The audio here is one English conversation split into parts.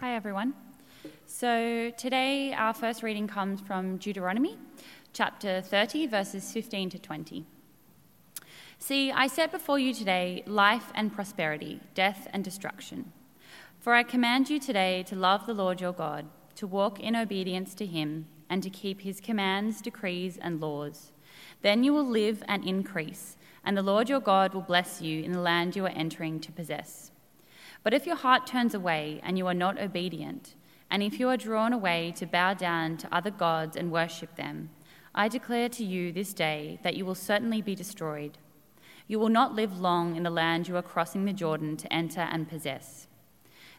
Hi, everyone. So, today our first reading comes from Deuteronomy chapter 30, verses 15 to 20. See, I set before you today life and prosperity, death and destruction. For I command you today to love the Lord your God, to walk in obedience to him, and to keep his commands, decrees, and laws. Then you will live and increase, and the Lord your God will bless you in the land you are entering to possess. But if your heart turns away and you are not obedient, and if you are drawn away to bow down to other gods and worship them, I declare to you this day that you will certainly be destroyed. You will not live long in the land you are crossing the Jordan to enter and possess.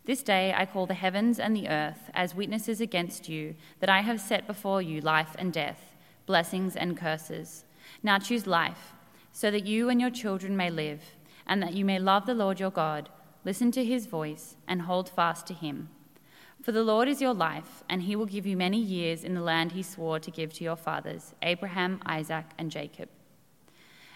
This day I call the heavens and the earth as witnesses against you that I have set before you life and death, blessings and curses. Now choose life, so that you and your children may live, and that you may love the Lord your God, listen to his voice, and hold fast to him. For the Lord is your life, and he will give you many years in the land he swore to give to your fathers, Abraham, Isaac, and Jacob.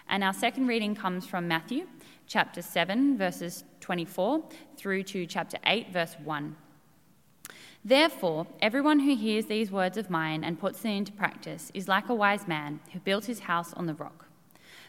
And our second reading comes from Matthew chapter 7, verses 24 through to chapter 8, verse 1. Therefore, everyone who hears these words of mine and puts them into practice is like a wise man who built his house on the rock.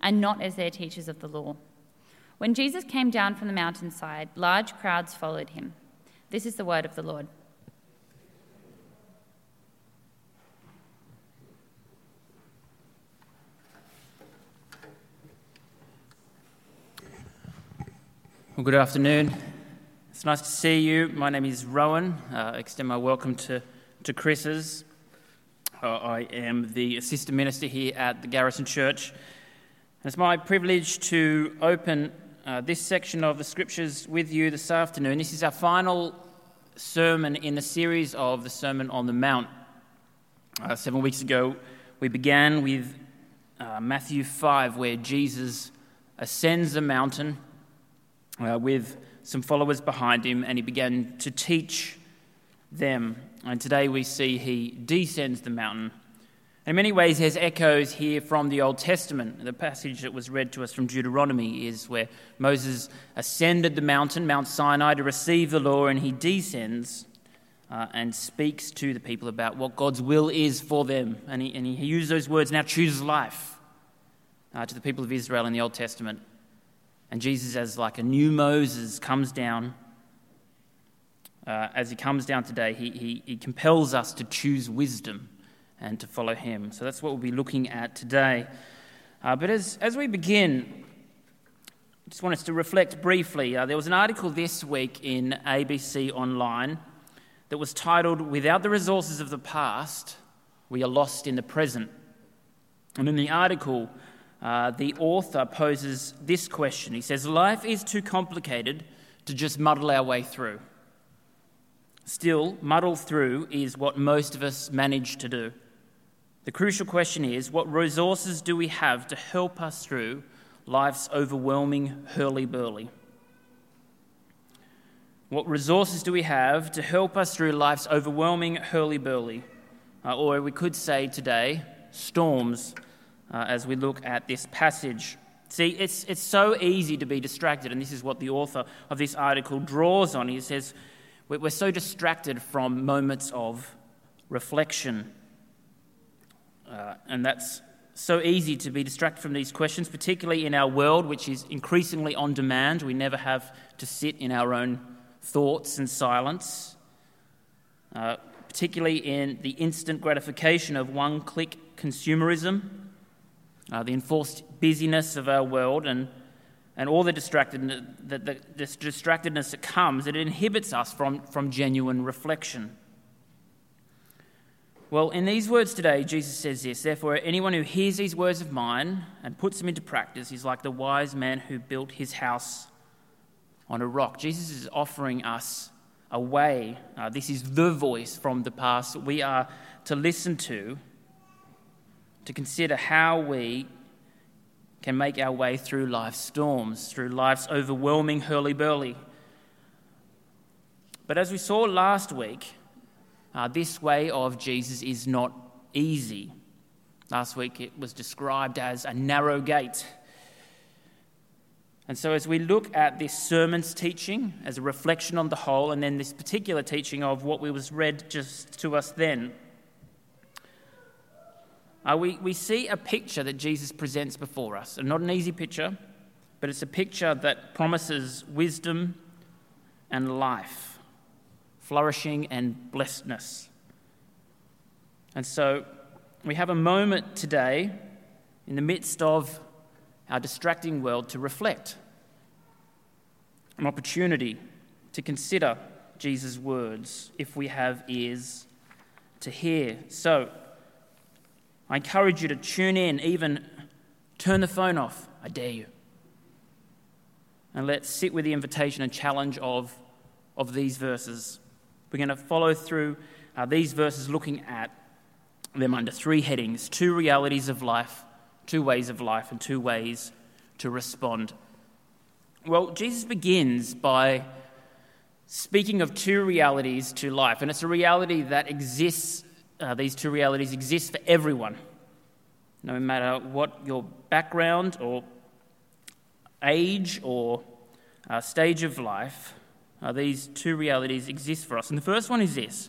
and not as their teachers of the law. When Jesus came down from the mountainside, large crowds followed him. This is the word of the Lord. Well, good afternoon. It's nice to see you. My name is Rowan. Uh, extend my welcome to, to Chris's. Uh, I am the assistant minister here at the Garrison Church. It's my privilege to open uh, this section of the scriptures with you this afternoon. This is our final sermon in the series of the Sermon on the Mount. Uh, seven weeks ago, we began with uh, Matthew 5, where Jesus ascends the mountain uh, with some followers behind him, and he began to teach them. And today we see he descends the mountain. In many ways, there's echoes here from the Old Testament. The passage that was read to us from Deuteronomy is where Moses ascended the mountain, Mount Sinai, to receive the law, and he descends uh, and speaks to the people about what God's will is for them. And he, and he uses those words, now choose life, uh, to the people of Israel in the Old Testament. And Jesus, as like a new Moses, comes down. Uh, as he comes down today, he, he, he compels us to choose wisdom and to follow him. So that's what we'll be looking at today. Uh, but as, as we begin, I just want us to reflect briefly. Uh, there was an article this week in ABC Online that was titled, Without the Resources of the Past, We Are Lost in the Present. And in the article, uh, the author poses this question. He says, Life is too complicated to just muddle our way through. Still, muddle through is what most of us manage to do. The crucial question is what resources do we have to help us through life's overwhelming hurly burly? What resources do we have to help us through life's overwhelming hurly burly? Uh, or we could say today, storms uh, as we look at this passage. See, it's, it's so easy to be distracted, and this is what the author of this article draws on. He says, We're so distracted from moments of reflection. Uh, and that's so easy to be distracted from these questions, particularly in our world, which is increasingly on demand. We never have to sit in our own thoughts and silence, uh, particularly in the instant gratification of one click consumerism uh, the enforced busyness of our world and, and all the, distractedness, the, the, this distractedness that comes, it inhibits us from, from genuine reflection. Well, in these words today, Jesus says this Therefore, anyone who hears these words of mine and puts them into practice is like the wise man who built his house on a rock. Jesus is offering us a way. Uh, this is the voice from the past that we are to listen to, to consider how we can make our way through life's storms, through life's overwhelming hurly burly. But as we saw last week, uh, this way of Jesus is not easy. Last week it was described as a narrow gate. And so, as we look at this sermon's teaching as a reflection on the whole, and then this particular teaching of what we was read just to us then, uh, we, we see a picture that Jesus presents before us. And not an easy picture, but it's a picture that promises wisdom and life, flourishing and blessedness. And so, we have a moment today in the midst of our distracting world to reflect, an opportunity to consider Jesus' words if we have ears to hear. So, I encourage you to tune in, even turn the phone off. I dare you. And let's sit with the invitation and challenge of, of these verses. We're going to follow through uh, these verses looking at them under three headings two realities of life, two ways of life, and two ways to respond. Well, Jesus begins by speaking of two realities to life, and it's a reality that exists, uh, these two realities exist for everyone, no matter what your background or age or uh, stage of life. Uh, these two realities exist for us. And the first one is this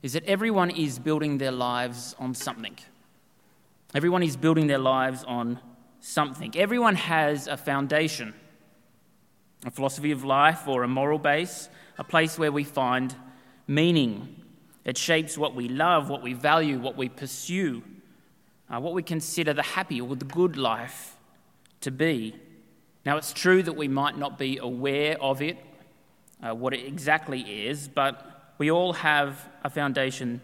is that everyone is building their lives on something. Everyone is building their lives on something. Everyone has a foundation, a philosophy of life or a moral base, a place where we find meaning. It shapes what we love, what we value, what we pursue, uh, what we consider the happy or the good life to be. Now, it's true that we might not be aware of it, uh, what it exactly is, but we all have a foundation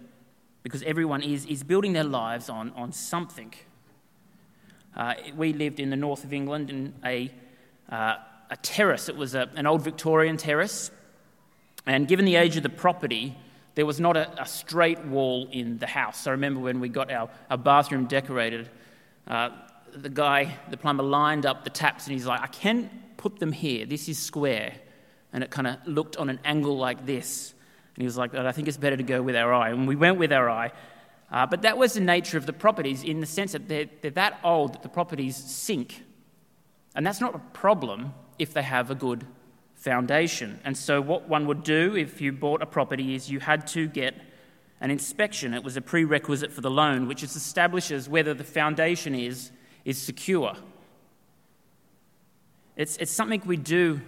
because everyone is, is building their lives on, on something. Uh, we lived in the north of England in a, uh, a terrace. It was a, an old Victorian terrace. And given the age of the property, there was not a, a straight wall in the house. I remember when we got our, our bathroom decorated, uh, the guy, the plumber, lined up the taps and he's like, I can put them here. This is square. And it kind of looked on an angle like this. And he was like, I think it's better to go with our eye. And we went with our eye. Uh, but that was the nature of the properties in the sense that they're, they're that old that the properties sink. And that's not a problem if they have a good foundation. And so, what one would do if you bought a property is you had to get an inspection. It was a prerequisite for the loan, which establishes whether the foundation is, is secure. It's, it's something we do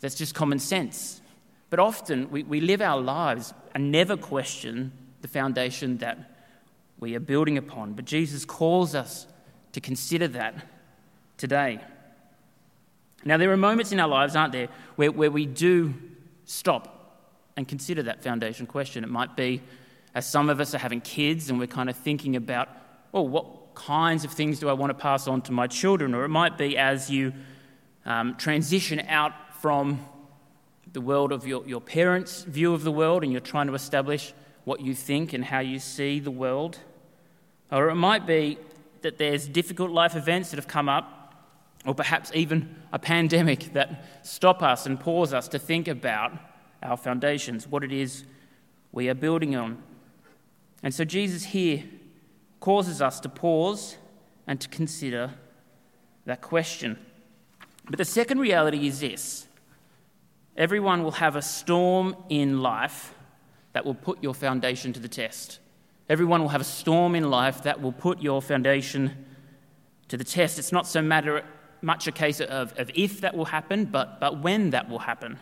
that's just common sense. But often we, we live our lives and never question the foundation that we are building upon. But Jesus calls us to consider that today. Now, there are moments in our lives, aren't there, where, where we do stop and consider that foundation question. It might be as some of us are having kids and we're kind of thinking about, well, what kinds of things do I want to pass on to my children? Or it might be as you um, transition out from the world of your, your parents' view of the world and you're trying to establish what you think and how you see the world. Or it might be that there's difficult life events that have come up, or perhaps even a pandemic that stop us and pause us to think about our foundations, what it is we are building on. And so Jesus here causes us to pause and to consider that question. But the second reality is this Everyone will have a storm in life that will put your foundation to the test. Everyone will have a storm in life that will put your foundation to the test. It's not so matter, much a case of, of if that will happen, but, but when that will happen.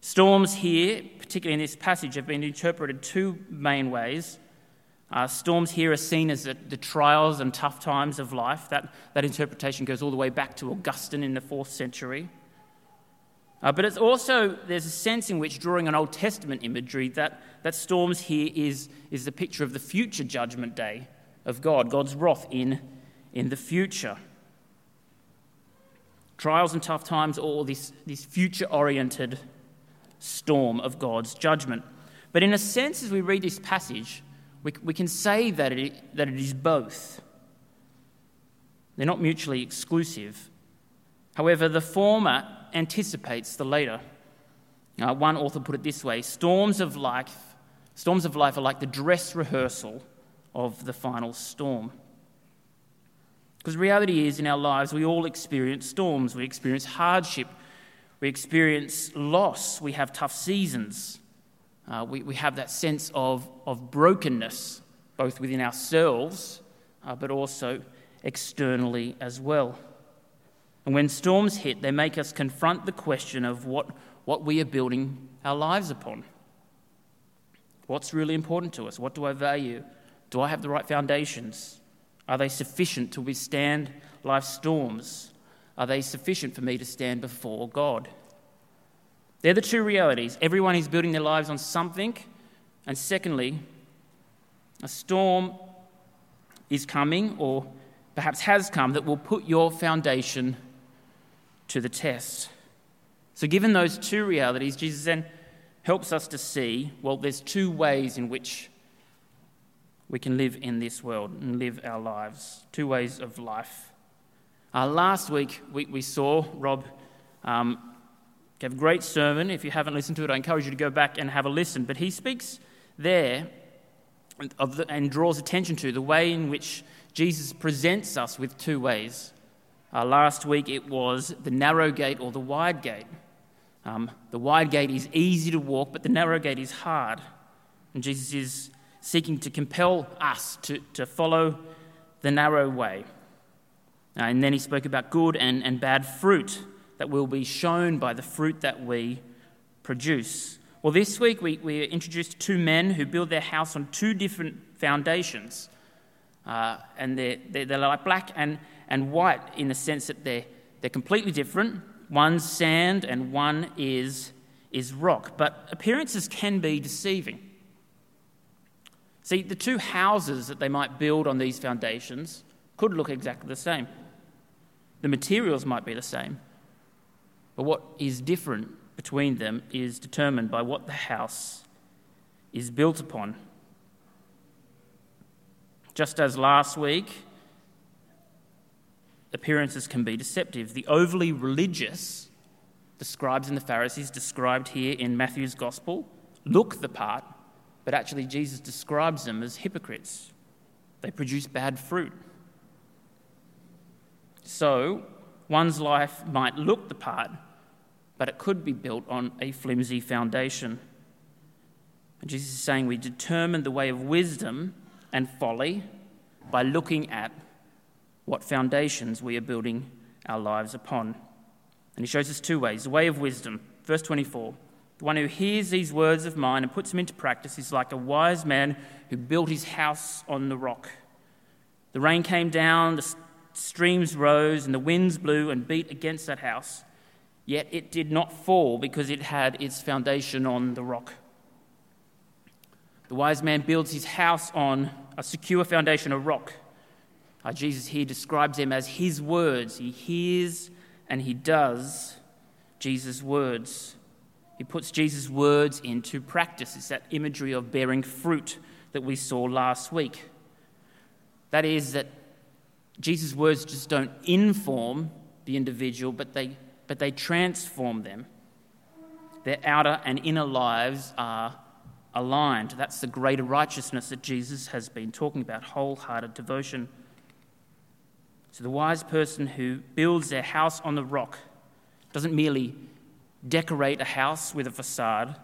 Storms here, particularly in this passage, have been interpreted two main ways. Uh, storms here are seen as the, the, trials and tough times of life. That, that interpretation goes all the way back to Augustine in the fourth century. Uh, but it's also, there's a sense in which, drawing on Old Testament imagery, that, that storms here is, is the picture of the future judgment day of God, God's wrath in, in the future. Trials and tough times, all this, this future oriented storm of God's judgment. But in a sense, as we read this passage, we, we can say that it, that it is both. They're not mutually exclusive. However, the former anticipates the later. Uh, one author put it this way storms of life, storms of life are like the dress rehearsal of the final storm. Because reality is, in our lives, we all experience storms. We experience hardship. We experience loss. We have tough seasons. Uh, we, we have that sense of, of brokenness, both within ourselves, uh, but also externally as well. And when storms hit, they make us confront the question of what, what we are building our lives upon. What's really important to us? What do I value? Do I have the right foundations? Are they sufficient to withstand life's storms? Are they sufficient for me to stand before God? They're the two realities. Everyone is building their lives on something. And secondly, a storm is coming, or perhaps has come, that will put your foundation to the test. So, given those two realities, Jesus then helps us to see well, there's two ways in which we can live in this world and live our lives. Two ways of life. Uh, last week, we, we saw Rob um, gave a great sermon. If you haven't listened to it, I encourage you to go back and have a listen. But he speaks there the, and draws attention to the way in which Jesus presents us with two ways. Uh, last week, it was the narrow gate or the wide gate. Um, the wide gate is easy to walk, but the narrow gate is hard. And Jesus is seeking to compel us to, to follow the narrow way. Uh, and then he spoke about good and, and bad fruit that will be shown by the fruit that we produce. Well, this week we, we introduced two men who build their house on two different foundations. Uh, and they're, they're, they're, like black and, and white in the sense that they're, they're completely different. One's sand and one is, is rock. But appearances can be deceiving. See, the two houses that they might build on these foundations could look exactly the same. The materials might be the same. But what is different between them is determined by what the house is built upon. Just as last week, appearances can be deceptive. The overly religious, the scribes and the Pharisees described here in Matthew's Gospel, look the part but actually, Jesus describes them as hypocrites. They produce bad fruit. So, one's life might look the part, but it could be built on a flimsy foundation. And Jesus is saying we determine the way of wisdom and folly by looking at what foundations we are building our lives upon. And he shows us two ways the way of wisdom. Verse 24 the one who hears these words of mine and puts them into practice is like a wise man who built his house on the rock. The rain came down, the streams rose, and the winds blew and beat against that house. Yet it did not fall because it had its foundation on the rock. The wise man builds his house on a secure foundation of rock. Uh, Jesus here describes them as his words. He hears and he does Jesus' words. He puts Jesus' words into practice. It's that imagery of bearing fruit that we saw last week. That is, that Jesus' words just don't inform the individual, but they, but they transform them. Their outer and inner lives are aligned. That's the greater righteousness that Jesus has been talking about wholehearted devotion. So, the wise person who builds their house on the rock doesn't merely decorate a house with a facade,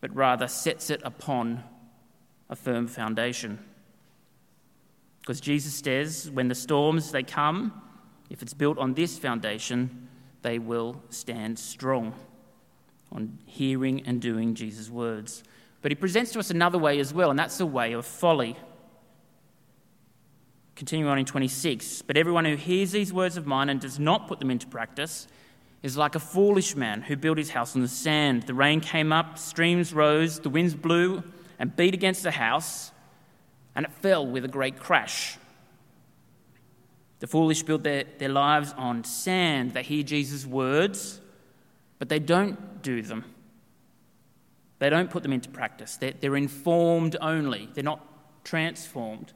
but rather sets it upon a firm foundation. Because Jesus says, when the storms they come, if it's built on this foundation, they will stand strong on hearing and doing Jesus' words. But he presents to us another way as well, and that's the way of folly. Continuing on in 26, but everyone who hears these words of mine and does not put them into practice is like a foolish man who built his house on the sand. The rain came up, streams rose, the winds blew and beat against the house, and it fell with a great crash. The foolish build their, their lives on sand. They hear Jesus' words, but they don't do them. They don't put them into practice. They're, they're informed only, they're not transformed.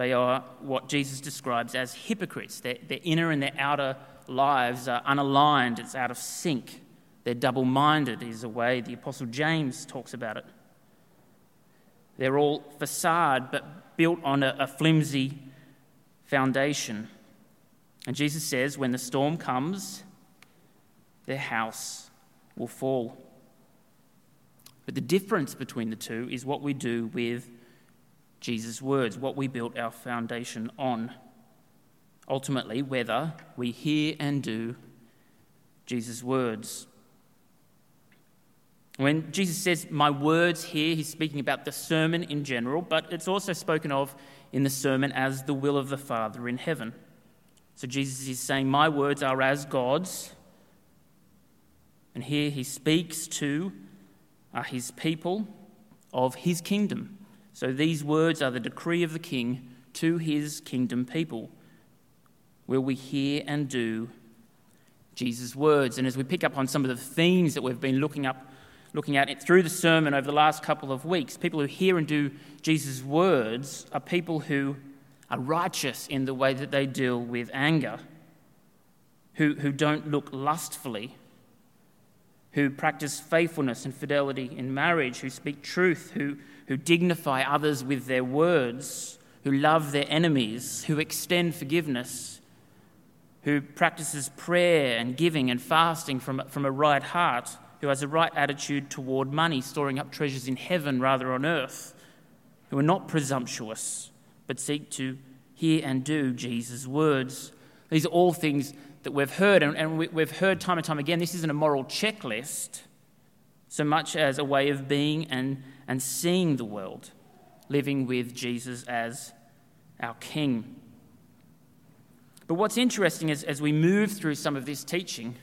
They are what Jesus describes as hypocrites. Their, their inner and their outer lives are unaligned, it's out of sync. They're double minded, is a way the Apostle James talks about it. They're all facade, but built on a, a flimsy foundation. And Jesus says, when the storm comes, their house will fall. But the difference between the two is what we do with Jesus' words, what we built our foundation on. Ultimately, whether we hear and do Jesus' words. When Jesus says, My words here, he's speaking about the sermon in general, but it's also spoken of in the sermon as the will of the Father in heaven. So Jesus is saying, My words are as God's. And here he speaks to uh, his people of his kingdom. So these words are the decree of the king to his kingdom people, where we hear and do Jesus' words. And as we pick up on some of the themes that we've been looking up looking at it through the sermon over the last couple of weeks, people who hear and do Jesus' words are people who are righteous in the way that they deal with anger, who, who don't look lustfully, who practice faithfulness and fidelity in marriage, who speak truth, who, who dignify others with their words, who love their enemies, who extend forgiveness, who practices prayer and giving and fasting from, from a right heart, who has a right attitude toward money, storing up treasures in heaven rather on earth, who are not presumptuous, but seek to hear and do Jesus' words. These are all things that we've heard, and, and we, we've heard time and time again. This isn't a moral checklist so much as a way of being and, and seeing the world, living with Jesus as our King. But what's interesting is as we move through some of this teaching,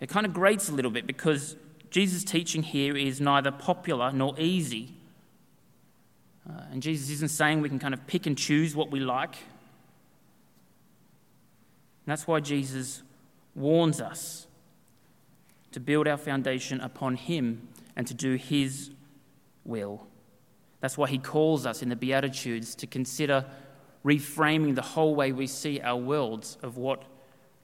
it kind of grates a little bit because Jesus' teaching here is neither popular nor easy. Uh, and Jesus isn't saying we can kind of pick and choose what we like. And that's why Jesus warns us to build our foundation upon Him and to do His will. That's why He calls us in the Beatitudes to consider reframing the whole way we see our worlds of what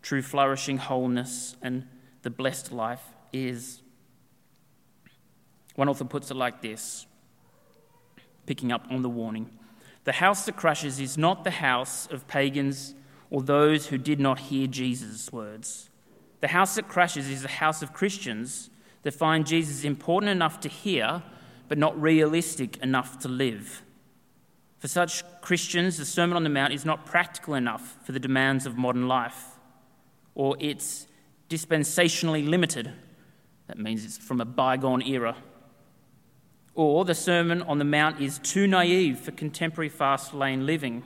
true flourishing, wholeness, and the blessed life is. One author puts it like this, picking up on the warning The house that crashes is not the house of pagans or those who did not hear Jesus' words. The house that crashes is the house of Christians that find Jesus important enough to hear, but not realistic enough to live. For such Christians, the Sermon on the Mount is not practical enough for the demands of modern life, or it's dispensationally limited. That means it's from a bygone era. Or the Sermon on the Mount is too naive for contemporary fast lane living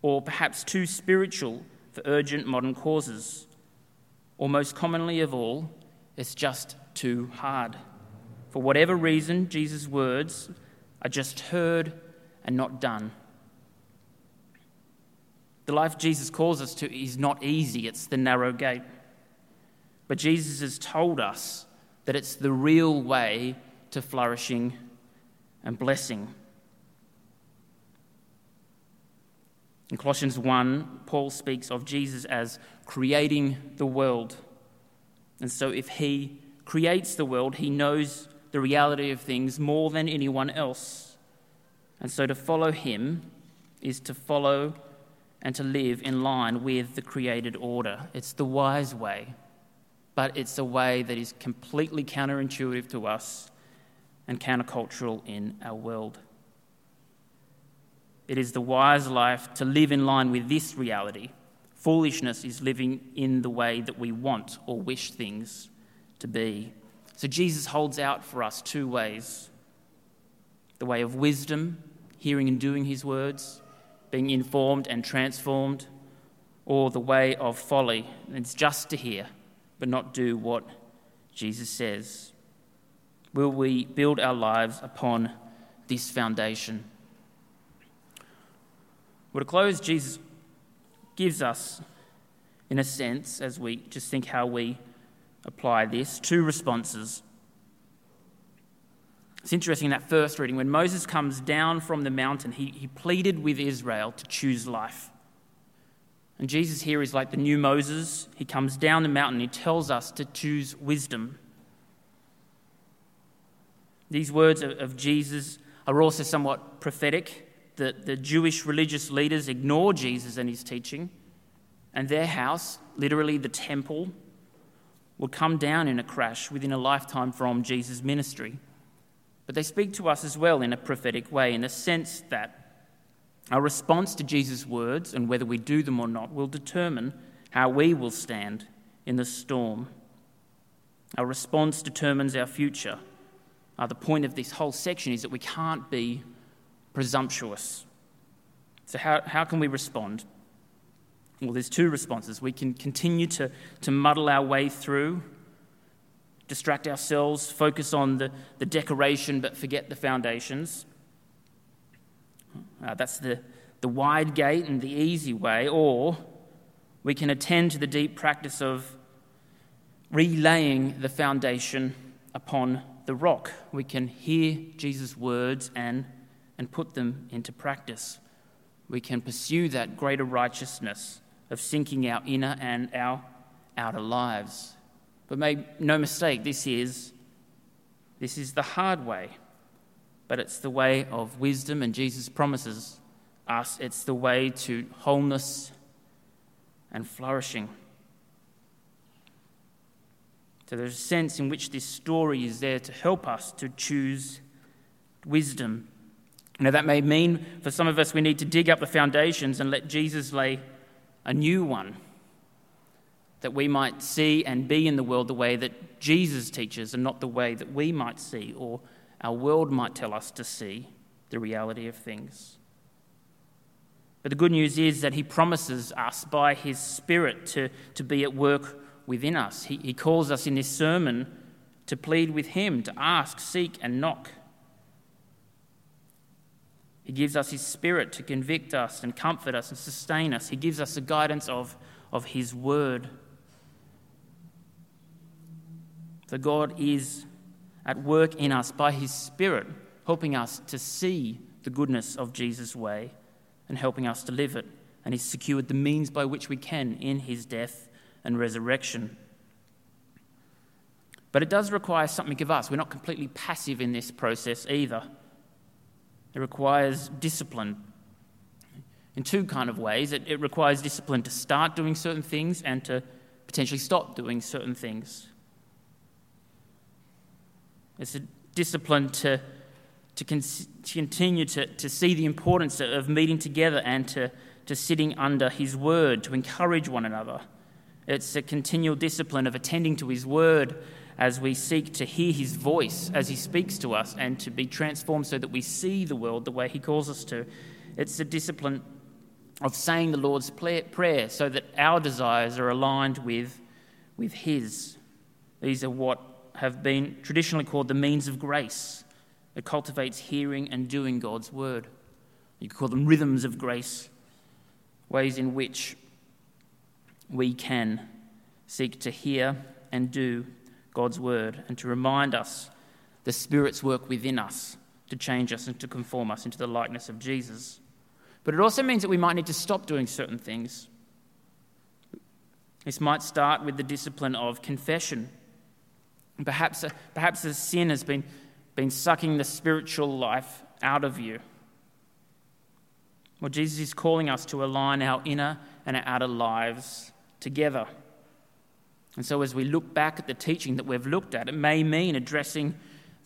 or perhaps too spiritual for urgent modern causes. Or most commonly of all, it's just too hard. For whatever reason, Jesus' words are just heard and not done. The life Jesus calls us to is not easy, it's the narrow gate. But Jesus has told us that it's the real way to flourishing and blessing. In Colossians 1, Paul speaks of Jesus as creating the world. And so, if he creates the world, he knows the reality of things more than anyone else. And so, to follow him is to follow and to live in line with the created order. It's the wise way, but it's a way that is completely counterintuitive to us and countercultural in our world. It is the wise life to live in line with this reality. Foolishness is living in the way that we want or wish things to be. So Jesus holds out for us two ways the way of wisdom, hearing and doing his words, being informed and transformed, or the way of folly. It's just to hear, but not do what Jesus says. Will we build our lives upon this foundation? Well, to close, Jesus gives us, in a sense, as we just think how we apply this. Two responses. It's interesting in that first reading, when Moses comes down from the mountain, he, he pleaded with Israel to choose life. And Jesus here is like the new Moses. He comes down the mountain, he tells us to choose wisdom. These words of, of Jesus are also somewhat prophetic. The, the Jewish religious leaders ignore Jesus and his teaching, and their house, literally the temple, would come down in a crash within a lifetime from Jesus' ministry. But they speak to us as well in a prophetic way, in the sense that our response to Jesus' words and whether we do them or not will determine how we will stand in the storm. Our response determines our future. Uh, the point of this whole section is that we can't be presumptuous. So, how, how can we respond? Well, there's two responses. We can continue to, to muddle our way through, distract ourselves, focus on the, the decoration but forget the foundations. Uh, that's the, the wide gate and the easy way. Or we can attend to the deep practice of relaying the foundation upon the rock. We can hear Jesus' words and, and put them into practice. We can pursue that greater righteousness of syncing our inner and our outer lives. But make no mistake, this is, this is the hard way but it's the way of wisdom, and Jesus promises us it's the way to wholeness and flourishing. So there's a sense in which this story is there to help us to choose wisdom. Now, that may mean for some of us we need to dig up the foundations and let Jesus lay a new one, that we might see and be in the world the way that Jesus teaches and not the way that we might see or our world might tell us to see the reality of things. But the good news is that He promises us by His Spirit to, to be at work within us. He, he calls us in this sermon to plead with Him, to ask, seek, and knock. He gives us His Spirit to convict us and comfort us and sustain us. He gives us the guidance of, of His Word. For God is at work in us by His Spirit, helping us to see the goodness of Jesus' way and helping us to live it. And He's secured the means by which we can in His death and resurrection. But it does require something of us. We're not completely passive in this process either. It requires discipline in two kind of ways. It, it requires discipline to start doing certain things and to potentially stop doing certain things. It's a discipline to, to, con- to continue to, to see the importance of meeting together and to, to sitting under His word, to encourage one another. It's a continual discipline of attending to His word as we seek to hear His voice as He speaks to us and to be transformed so that we see the world the way He calls us to. It's the discipline of saying the Lord's Prayer so that our desires are aligned with, with His. These are what have been traditionally called the means of grace. It cultivates hearing and doing God's word. You could call them rhythms of grace, ways in which we can seek to hear and do God's word and to remind us the Spirit's work within us to change us and to conform us into the likeness of Jesus. But it also means that we might need to stop doing certain things. This might start with the discipline of confession Perhaps, uh, perhaps a sin has been, been sucking the spiritual life out of you. Well, Jesus is calling us to align our inner and our outer lives together. And so, as we look back at the teaching that we've looked at, it may mean addressing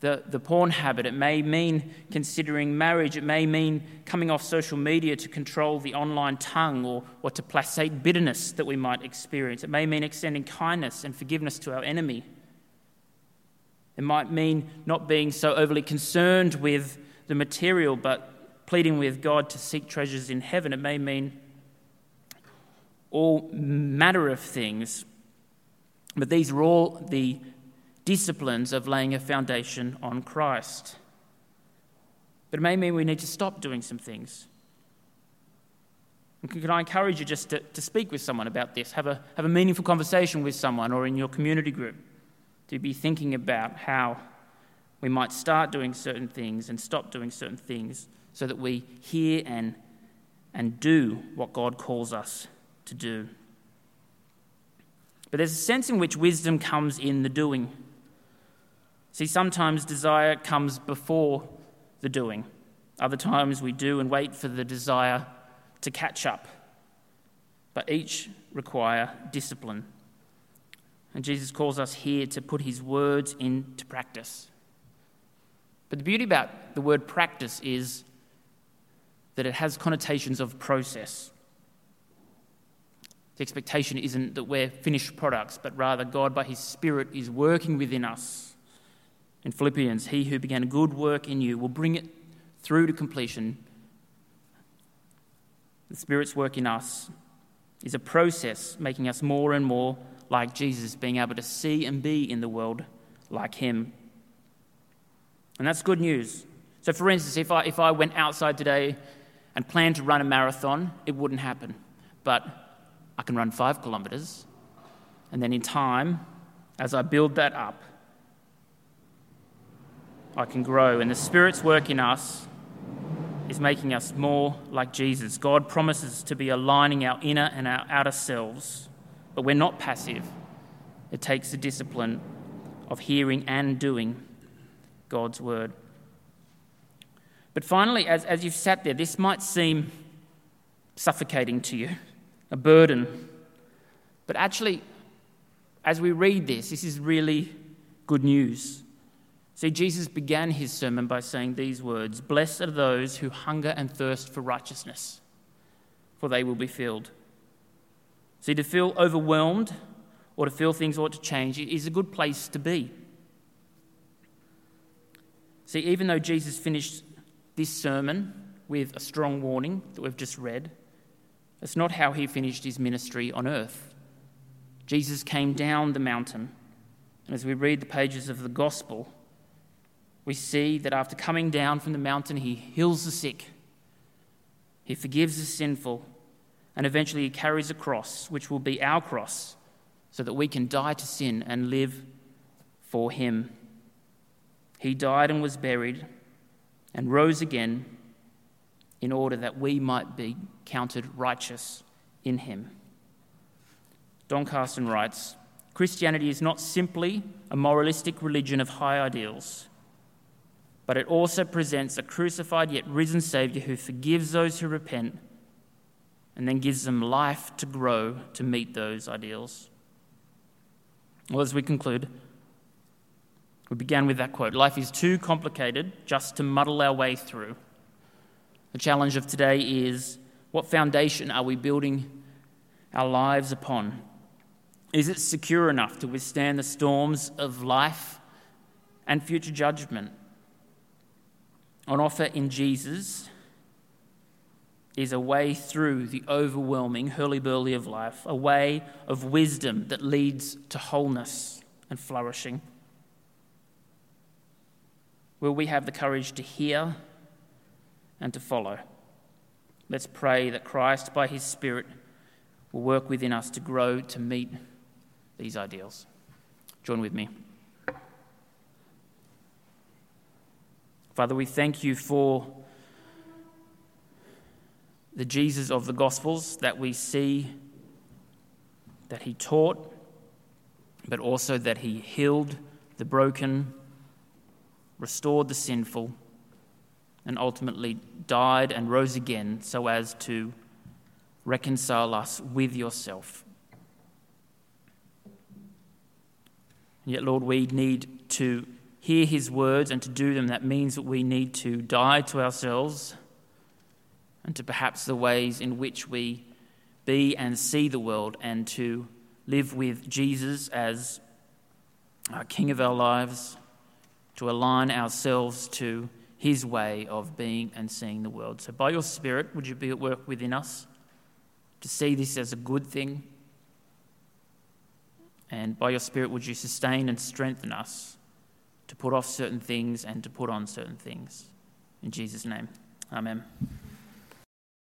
the, the porn habit, it may mean considering marriage, it may mean coming off social media to control the online tongue or, or to placate bitterness that we might experience, it may mean extending kindness and forgiveness to our enemy. It might mean not being so overly concerned with the material, but pleading with God to seek treasures in heaven. It may mean all matter of things, but these are all the disciplines of laying a foundation on Christ. But it may mean we need to stop doing some things. And can I encourage you just to, to speak with someone about this? Have a, have a meaningful conversation with someone or in your community group. to be thinking about how we might start doing certain things and stop doing certain things so that we hear and, and do what God calls us to do. But there's a sense in which wisdom comes in the doing. See, sometimes desire comes before the doing. Other times we do and wait for the desire to catch up. But each require discipline. And Jesus calls us here to put his words into practice. But the beauty about the word practice is that it has connotations of process. The expectation isn't that we're finished products, but rather God, by His Spirit, is working within us. In Philippians, He who began a good work in you will bring it through to completion. The Spirit's work in us is a process making us more and more like Jesus, being able to see and be in the world like Him. And that's good news. So, for instance, if I, if I went outside today and planned to run a marathon, it wouldn't happen. But I can run five kilometres, and then in time, as I build that up, I can grow. And the Spirit's work in us is making us more like Jesus. God promises to be aligning our inner and our outer selves, but we're not passive. It takes the discipline of hearing and doing God's word. But finally, as, as you've sat there, this might seem suffocating to you, a burden. But actually, as we read this, this is really good news. See, Jesus began his sermon by saying these words Blessed are those who hunger and thirst for righteousness, for they will be filled. See, to feel overwhelmed or to feel things ought to change is a good place to be. See, even though Jesus finished this sermon with a strong warning that we've just read, that's not how he finished his ministry on earth. Jesus came down the mountain, and as we read the pages of the gospel, we see that after coming down from the mountain, he heals the sick, he forgives the sinful, and eventually he carries a cross, which will be our cross, so that we can die to sin and live for him. He died and was buried and rose again in order that we might be counted righteous in him. Don Carson writes Christianity is not simply a moralistic religion of high ideals, but it also presents a crucified yet risen Saviour who forgives those who repent and then gives them life to grow to meet those ideals. Well, as we conclude, we began with that quote Life is too complicated just to muddle our way through. The challenge of today is what foundation are we building our lives upon? Is it secure enough to withstand the storms of life and future judgment? On offer in Jesus is a way through the overwhelming hurly-burly of life, a way of wisdom that leads to wholeness and flourishing. Will we have the courage to hear and to follow? Let's pray that Christ, by his Spirit, will work within us to grow to meet these ideals. Join with me. Father, we thank you for the Jesus of the Gospels that we see that he taught, but also that he healed the broken restored the sinful, and ultimately died and rose again so as to reconcile us with yourself. And yet, Lord, we need to hear his words and to do them. That means that we need to die to ourselves and to perhaps the ways in which we be and see the world and to live with Jesus as our King of our lives to align ourselves to his way of being and seeing the world. So, by your Spirit, would you be at work within us to see this as a good thing? And by your Spirit, would you sustain and strengthen us to put off certain things and to put on certain things? In Jesus' name, amen.